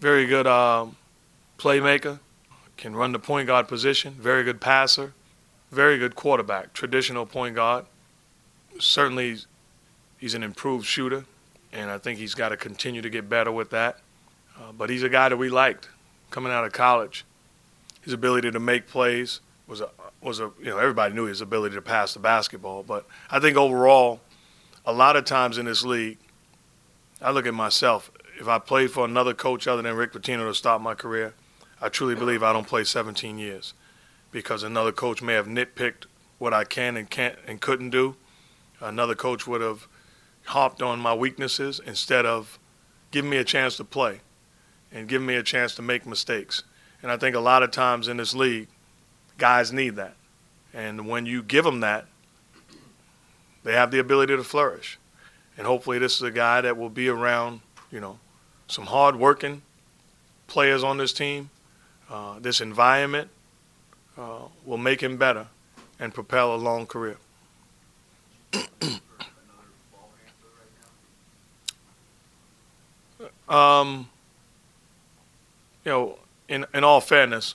very good um, playmaker, can run the point guard position, very good passer, very good quarterback, traditional point guard. Certainly, he's an improved shooter, and I think he's got to continue to get better with that. Uh, but he's a guy that we liked coming out of college. His ability to make plays was a was a you know everybody knew his ability to pass the basketball, but I think overall, a lot of times in this league, I look at myself. If I played for another coach other than Rick Pitino to start my career, I truly believe I don't play 17 years because another coach may have nitpicked what I can and can't and couldn't do. Another coach would have hopped on my weaknesses instead of giving me a chance to play and giving me a chance to make mistakes. And I think a lot of times in this league, guys need that. And when you give them that, they have the ability to flourish. And hopefully, this is a guy that will be around, you know, some hard-working players on this team. Uh, this environment uh, will make him better and propel a long career. um, you know, in in all fairness,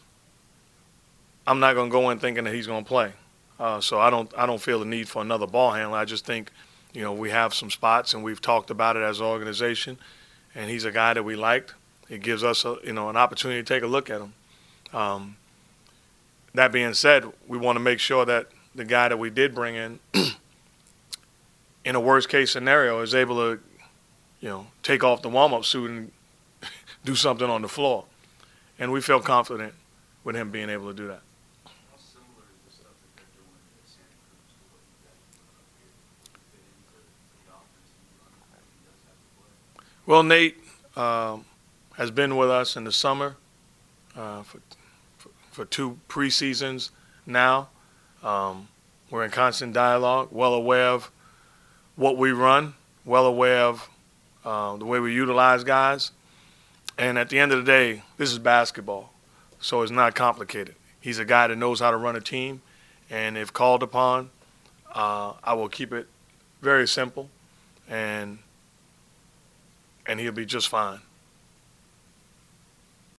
I'm not going to go in thinking that he's going to play. Uh, so I don't I don't feel the need for another ball handler. I just think, you know, we have some spots and we've talked about it as an organization, and he's a guy that we liked. It gives us a, you know an opportunity to take a look at him. Um, that being said, we want to make sure that the guy that we did bring in, in a worst case scenario, is able to, you know, take off the warm up suit and do something on the floor. And we feel confident with him being able to do that. Well, Nate um, has been with us in the summer uh, for, for, two preseasons now. Um, we're in constant dialogue, well aware of what we run, well aware of uh, the way we utilize guys. And at the end of the day, this is basketball, so it's not complicated. He's a guy that knows how to run a team, and if called upon, uh, I will keep it very simple, and and he'll be just fine.